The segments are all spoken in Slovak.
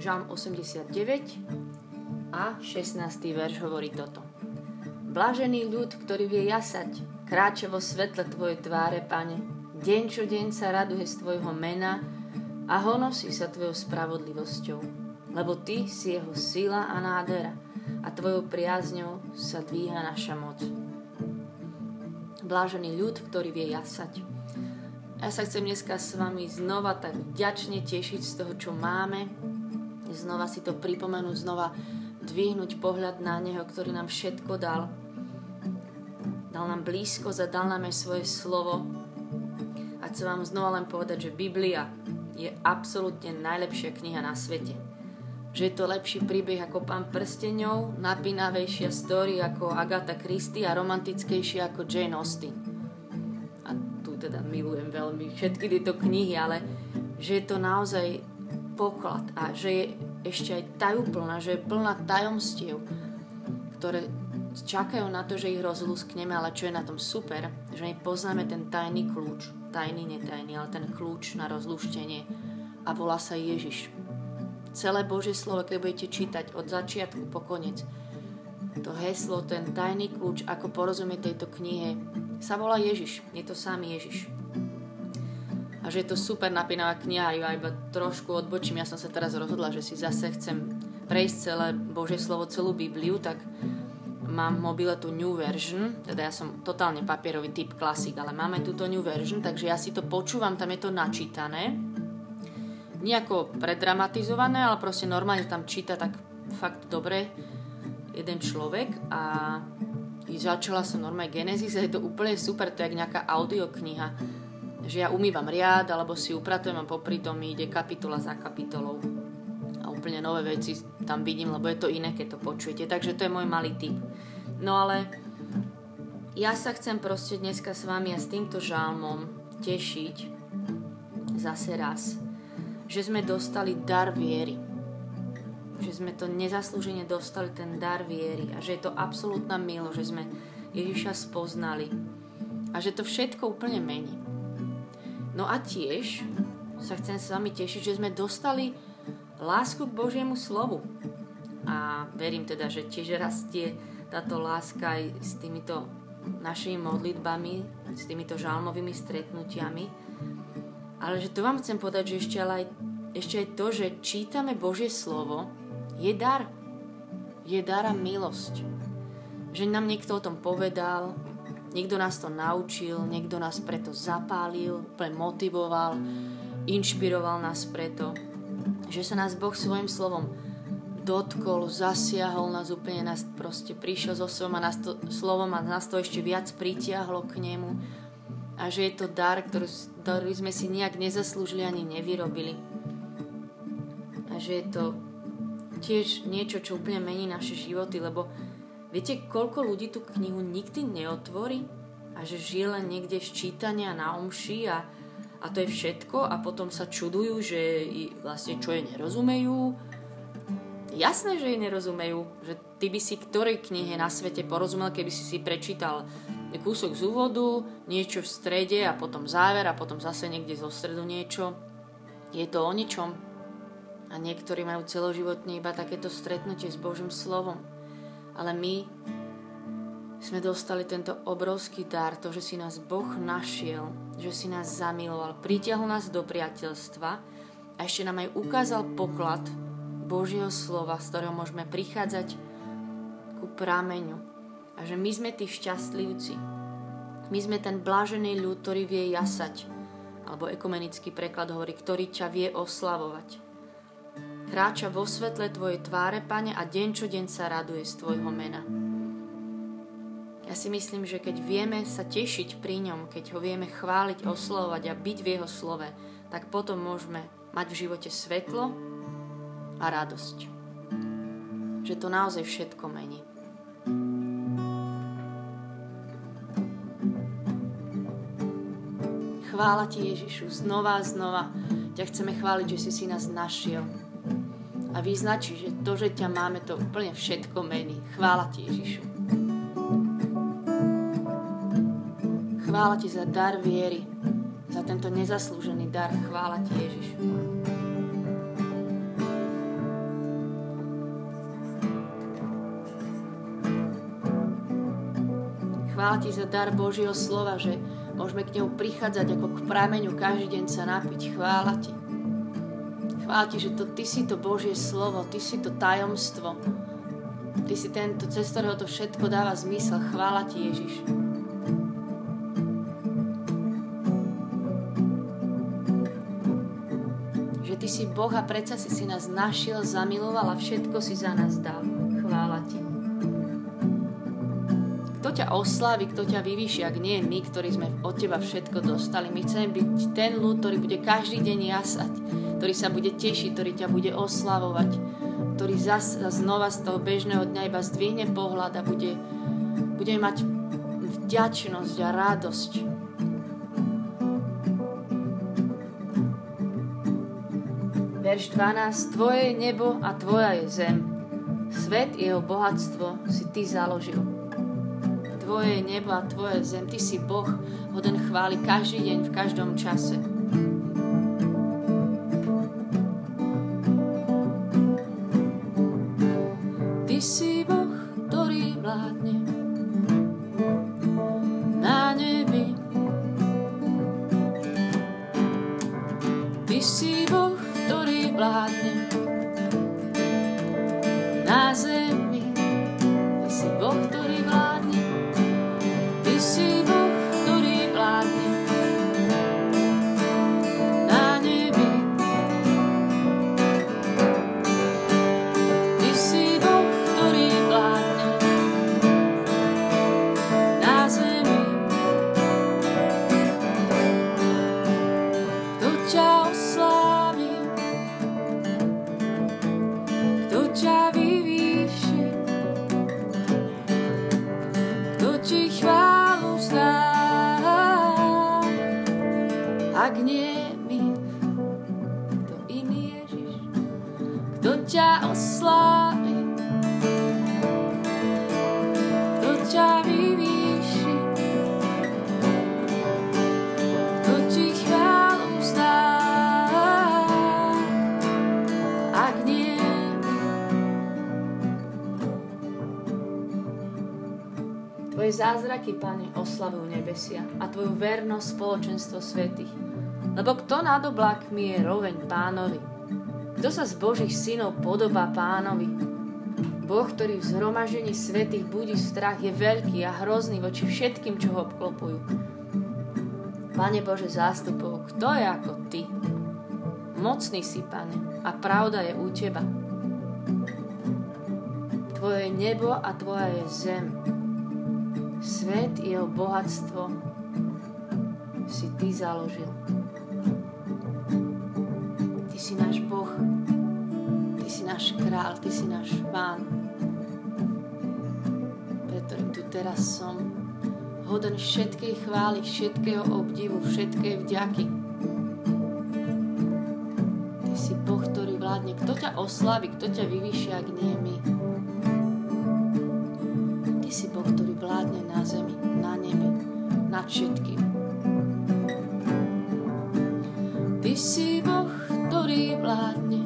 Žalm 89 a 16. verš hovorí toto. Blažený ľud, ktorý vie jasať, kráča vo svetle Tvojej tváre, Pane. Deň čo deň sa raduje z Tvojho mena a honosí sa Tvojou spravodlivosťou. Lebo Ty si jeho sila a nádhera a Tvojou priazňou sa dvíha naša moc. Blážený ľud, ktorý vie jasať. Ja sa chcem dneska s vami znova tak vďačne tešiť z toho, čo máme, znova si to pripomenúť, znova dvihnúť pohľad na Neho, ktorý nám všetko dal. Dal nám blízko, zadal nám aj svoje slovo. A chcem vám znova len povedať, že Biblia je absolútne najlepšia kniha na svete. Že je to lepší príbeh ako Pán prsteňov, napínavejšia story ako Agatha Christie a romantickejšia ako Jane Austen. A tu teda milujem veľmi všetky tieto knihy, ale že je to naozaj poklad a že je ešte aj tajúplná, že je plná tajomstiev, ktoré čakajú na to, že ich rozlúskneme, ale čo je na tom super, že my poznáme ten tajný kľúč, tajný, netajný, ale ten kľúč na rozlúštenie a volá sa Ježiš. Celé Božie slovo, keď budete čítať od začiatku po konec, to heslo, ten tajný kľúč, ako porozumie tejto knihe, sa volá Ježiš. Je to sám Ježiš a že je to super napínavá kniha, ja iba trošku odbočím, ja som sa teraz rozhodla, že si zase chcem prejsť celé Božie slovo, celú Bibliu, tak mám v mobile tú New Version, teda ja som totálne papierový typ klasik, ale máme túto New Version, takže ja si to počúvam, tam je to načítané. Nejako predramatizované, ale proste normálne tam číta tak fakt dobre jeden človek a začala som normálne Genesis a je to úplne super, to je nejaká audiokniha že ja umývam riad alebo si upratujem a popri tom mi ide kapitola za kapitolou. A úplne nové veci tam vidím, lebo je to iné, keď to počujete. Takže to je môj malý tip. No ale ja sa chcem proste dneska s vami a s týmto žalmom tešiť zase raz, že sme dostali dar viery. Že sme to nezaslúžene dostali ten dar viery a že je to absolútna milo, že sme Ježiša spoznali a že to všetko úplne mení. No a tiež sa chcem s vami tešiť, že sme dostali lásku k Božiemu slovu. A verím teda, že tiež rastie táto láska aj s týmito našimi modlitbami, s týmito žalmovými stretnutiami. Ale že to vám chcem povedať, že ešte, aj, ešte aj to, že čítame Božie slovo, je dar. Je dar a milosť. Že nám niekto o tom povedal, Niekto nás to naučil, niekto nás preto zapálil, úplne motivoval, inšpiroval nás preto, že sa nás Boh svojim slovom dotkol, zasiahol nás úplne, nás proste prišiel so slovom a nás to, slovom a nás to ešte viac pritiahlo k nemu a že je to dar, ktorý, ktorý sme si nejak nezaslúžili ani nevyrobili. A že je to tiež niečo, čo úplne mení naše životy, lebo Viete, koľko ľudí tú knihu nikdy neotvorí a že žije len niekde z čítania na omši a, a to je všetko a potom sa čudujú, že vlastne čo je nerozumejú. Jasné, že jej nerozumejú, že ty by si ktorej knihe na svete porozumel, keby si si prečítal kúsok z úvodu, niečo v strede a potom záver a potom zase niekde zo stredu niečo. Je to o ničom. A niektorí majú celoživotne iba takéto stretnutie s Božím slovom. Ale my sme dostali tento obrovský dar, to, že si nás Boh našiel, že si nás zamiloval, pritiahol nás do priateľstva a ešte nám aj ukázal poklad Božieho slova, z ktorého môžeme prichádzať ku prameňu. A že my sme tí šťastlivci. My sme ten blážený ľud, ktorý vie jasať. Alebo ekumenický preklad hovorí, ktorý ťa vie oslavovať. Kráča vo svetle Tvojej tváre, Pane, a deň čo deň sa raduje z Tvojho mena. Ja si myslím, že keď vieme sa tešiť pri ňom, keď ho vieme chváliť, oslovovať a byť v jeho slove, tak potom môžeme mať v živote svetlo a radosť. Že to naozaj všetko mení. Chvála Ti Ježišu, znova a znova ťa chceme chváliť, že si si nás našiel, a vyznačí, že to, že ťa máme, to úplne všetko mení. Chvála ti, Ježišu. Chvála ti za dar viery, za tento nezaslúžený dar. Chvála ti, Ježišu. Chvála ti za dar Božieho slova, že môžeme k nemu prichádzať ako k prameňu, každý deň sa napiť. Chvála ti. Chvála Ti, že to, Ty si to Božie slovo, Ty si to tajomstvo. Ty si tento, cez ktorého to všetko dáva zmysel. Chvála Ti, Ježiš. Že Ty si Boh a predsa si si nás našiel, zamiloval a všetko si za nás dal. Chvála Ti. Kto ťa oslaví, kto ťa vyvýši, ak nie my, ktorí sme od Teba všetko dostali. My chceme byť ten ľud, ktorý bude každý deň jasať, ktorý sa bude tešiť, ktorý ťa bude oslavovať, ktorý zas, znova z toho bežného dňa iba zdvihne pohľad a bude, bude mať vďačnosť a radosť. Verš 12. Tvoje je nebo a tvoja je zem. Svet jeho bohatstvo si ty založil. Tvoje je nebo a tvoje zem. Ty si Boh, hoden chváli každý deň, v každom čase. Zázraky, Pane, oslavujú nebesia a Tvoju vernosť spoločenstvo svetých. Lebo kto nad oblakmi je roveň pánovi? Kto sa z Božích synov podobá pánovi? Boh, ktorý v zhromažení svetých budí strach, je veľký a hrozný voči všetkým, čo ho obklopujú. Pane Bože zástupov, kto je ako Ty? Mocný si, Pane, a pravda je u Teba. Tvoje nebo a Tvoja je zem, Svet i jeho bohatstvo si Ty založil. Ty si náš Boh, náš král, Ty si náš pán, pre ktorým tu teraz som, hoden všetkej chvály, všetkého obdivu, všetkej vďaky. Ty si Boh, ktorý vládne. Kto ťa oslaví, kto ťa vyvyšia, ak nie my? na zemi, na nebi, nad všetkým. Ty si Boh, ktorý vládne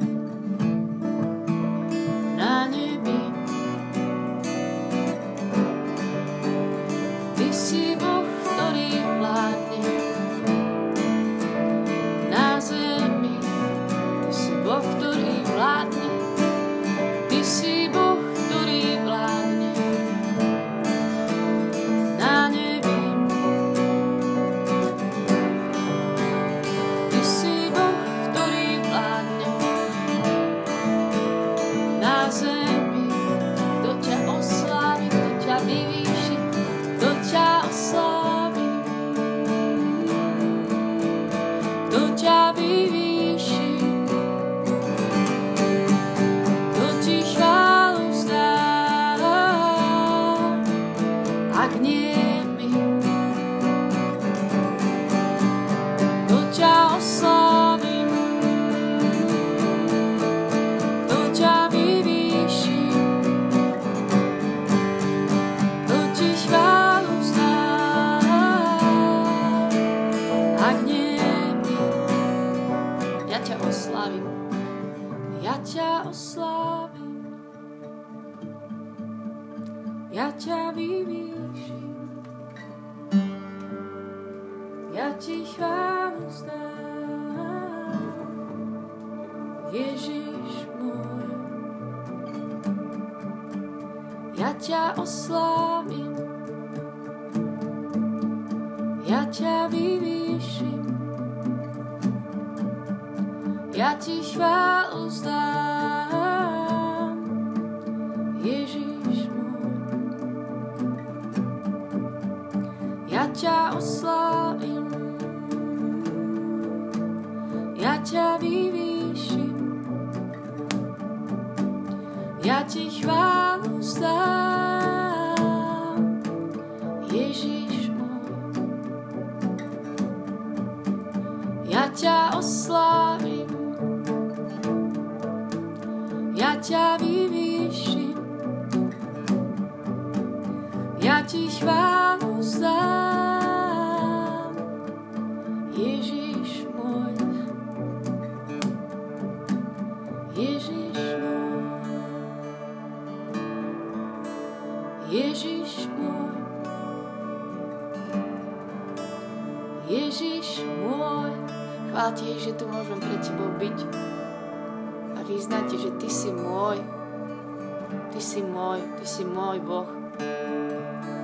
Baby. Ježiš môj. Ja ťa oslávim, ja ťa vyvýšim, ja ti chválu zdám, ťa oslávim, ja ťa vyvýšim, ja ti chválu Chvál ti, že tu môžem pre tebou byť a vyznať že ty si môj. Ty si môj, ty si môj Boh.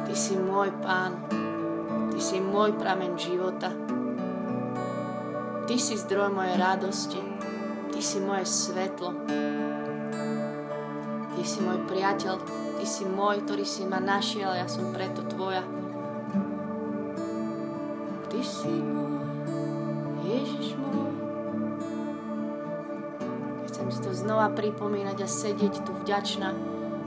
Ty si môj Pán. Ty si môj pramen života. Ty si zdroj mojej radosti. Ty si moje svetlo. Ty si môj priateľ. Ty si môj, ktorý si ma našiel. Ja som preto tvoja. Ty si môj. Znova pripomínať a sedieť tu vďačná.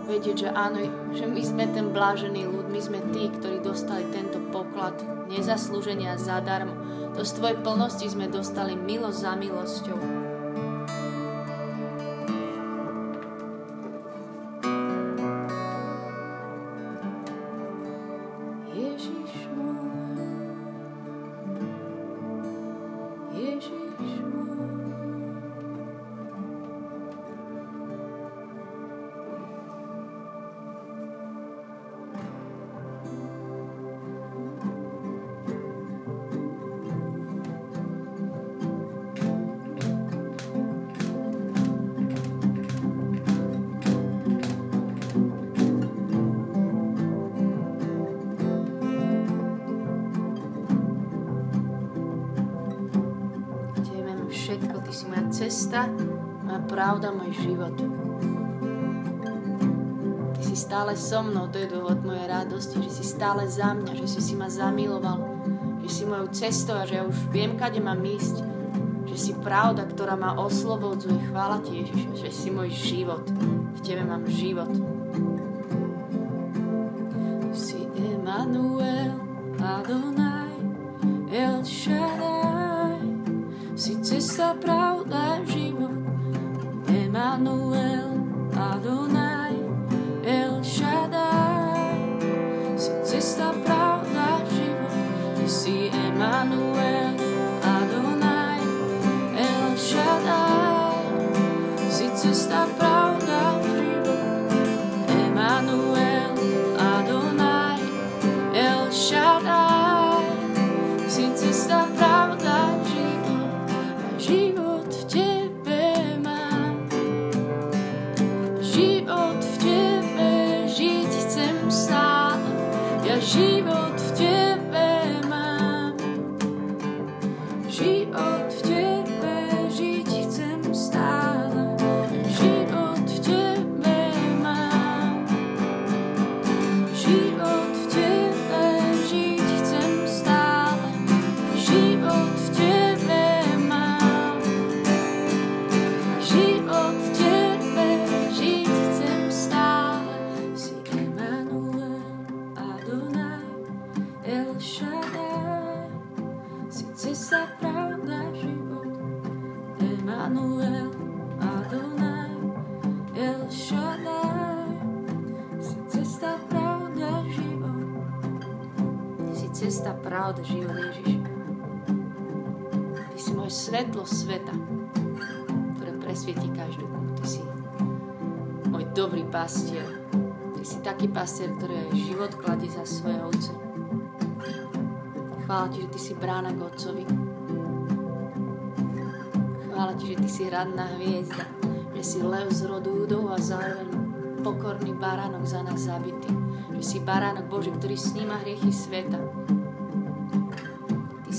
Vedieť, že áno, že my sme ten blážený ľud. My sme tí, ktorí dostali tento poklad nezaslúženia zadarmo. To z tvojej plnosti sme dostali milosť za milosťou. Cesta, moja pravda, môj život. Ty si stále so mnou, to je dôvod mojej radosti, že si stále za mňa, že si si ma zamiloval, že si mojou cestou a že ja už viem, kade mám ísť, že si pravda, ktorá ma oslobodzuje. Chvála Ti, Ježiš, že si môj život. V Tebe mám život. Si Emanuel, Adonai, El Shaddai, si cesta, pravda, život. Emanuel, Adonai, El Shaddai, si cesta, pravda, život. Ty si Emanuel, cesta, pravda, život, Ježiš. Ty si moje svetlo sveta, ktoré presvietí každú. Ty si môj dobrý pastier. Ty si taký pastier, ktorý život kladí za svoje ovce. Chvála ti, že ty si brána k Otcovi. Chvála Ti, že Ty si hradná hviezda, že si lev z rodu judov a zároveň pokorný baránok za nás zabitý. Že si baránok Bože, ktorý sníma hriechy sveta.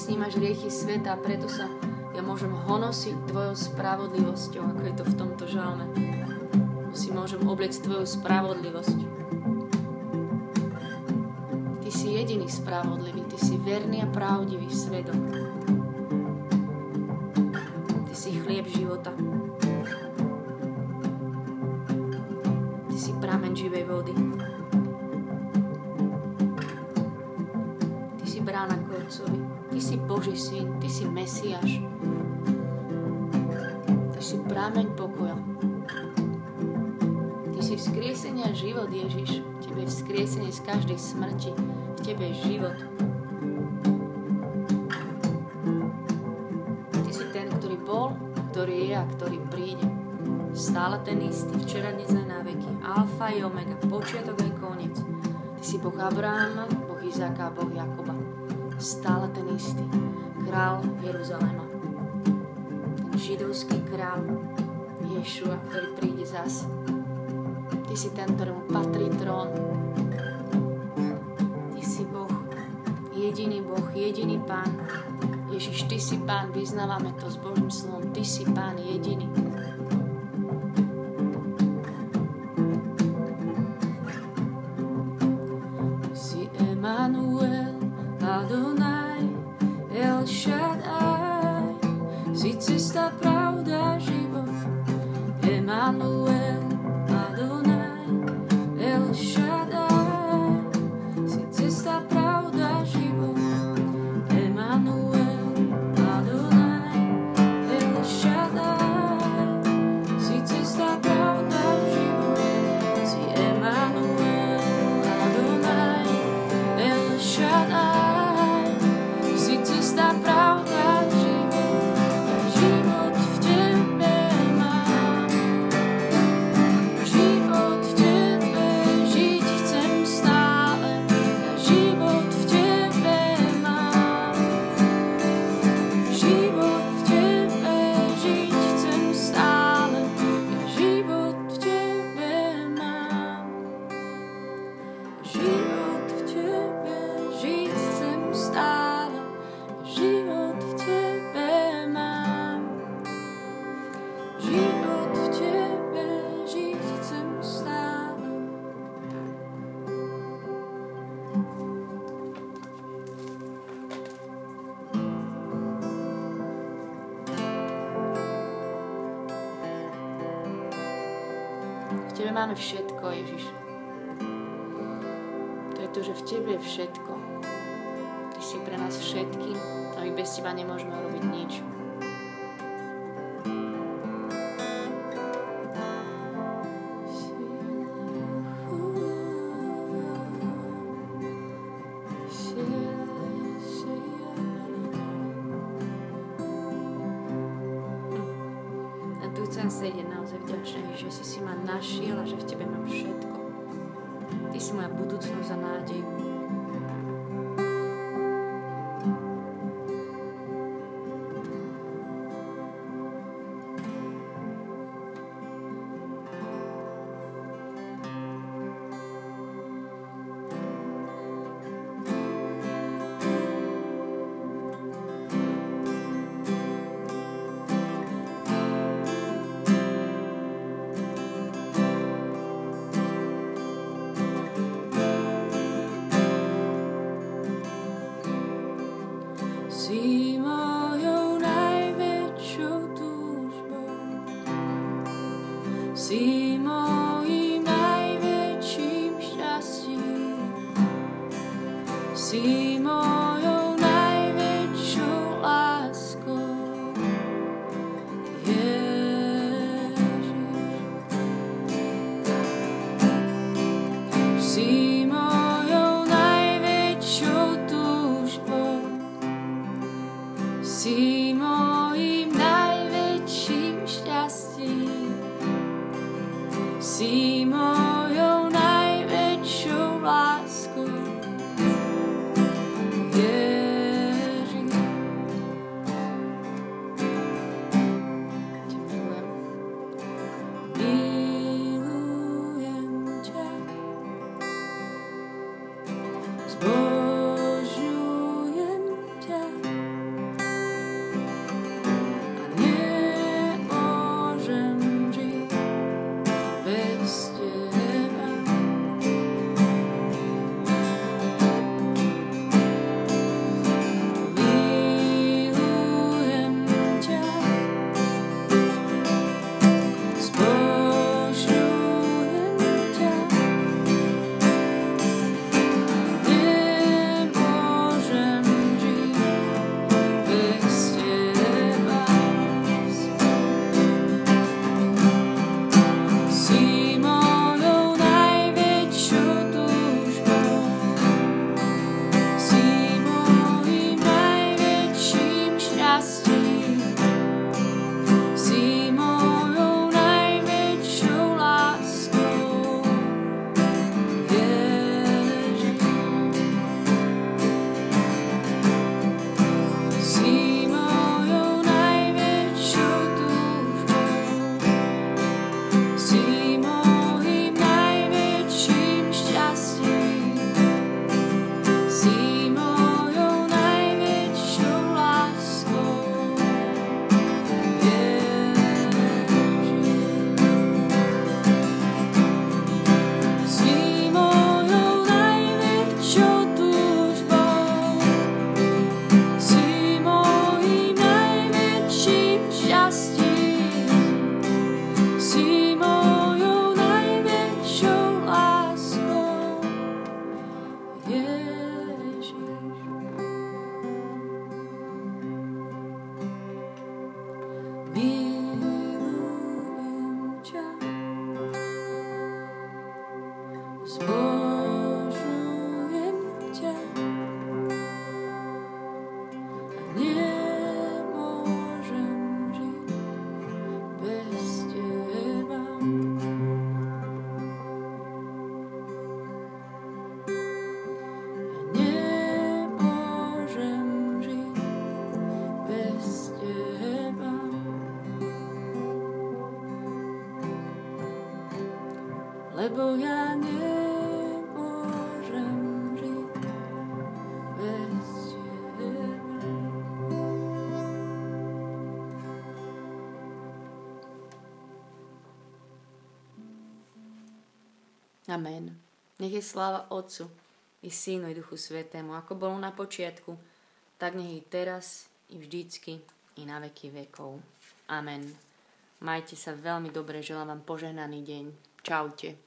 Snímaš hriechy sveta a preto sa ja môžem honosiť Tvojou spravodlivosťou, ako je to v tomto žalme. Si môžem obliecť Tvojou spravodlivosť. Ty si jediný spravodlivý, Ty si verný a pravdivý svedok. Ty si chlieb života. Ty si vzkriesenia život, Ježiš. Tebe je vzkriesenie z každej smrti tebe je život. Ty si ten, ktorý bol, ktorý je a ktorý príde. Stále ten istý, včera, dnes aj na veky. Alfa i omega, počiatok aj koniec. Ty si Boh Abrahama, Boh Izáka a Boh Jakoba. Stále ten istý. Král Jeruzalema. Ten židovský král Ješua, ktorý príde zas. Ty si ten, ktorému patrí trón, jediný Boh, jediný Pán. Ježiš, Ty si Pán, vyznávame to s Božím slovom, Ty si Pán jediný. Máme všetko, Ježiš. To je to, že v Tebe je všetko. Ty si pre nás všetky a my bez Teba nemôžeme urobiť nič. Amen. Nech je sláva Otcu i Synu i Duchu Svetému, ako bolo na počiatku, tak nech i teraz, i vždycky, i na veky vekov. Amen. Majte sa veľmi dobre, želám vám požehnaný deň. Čaute.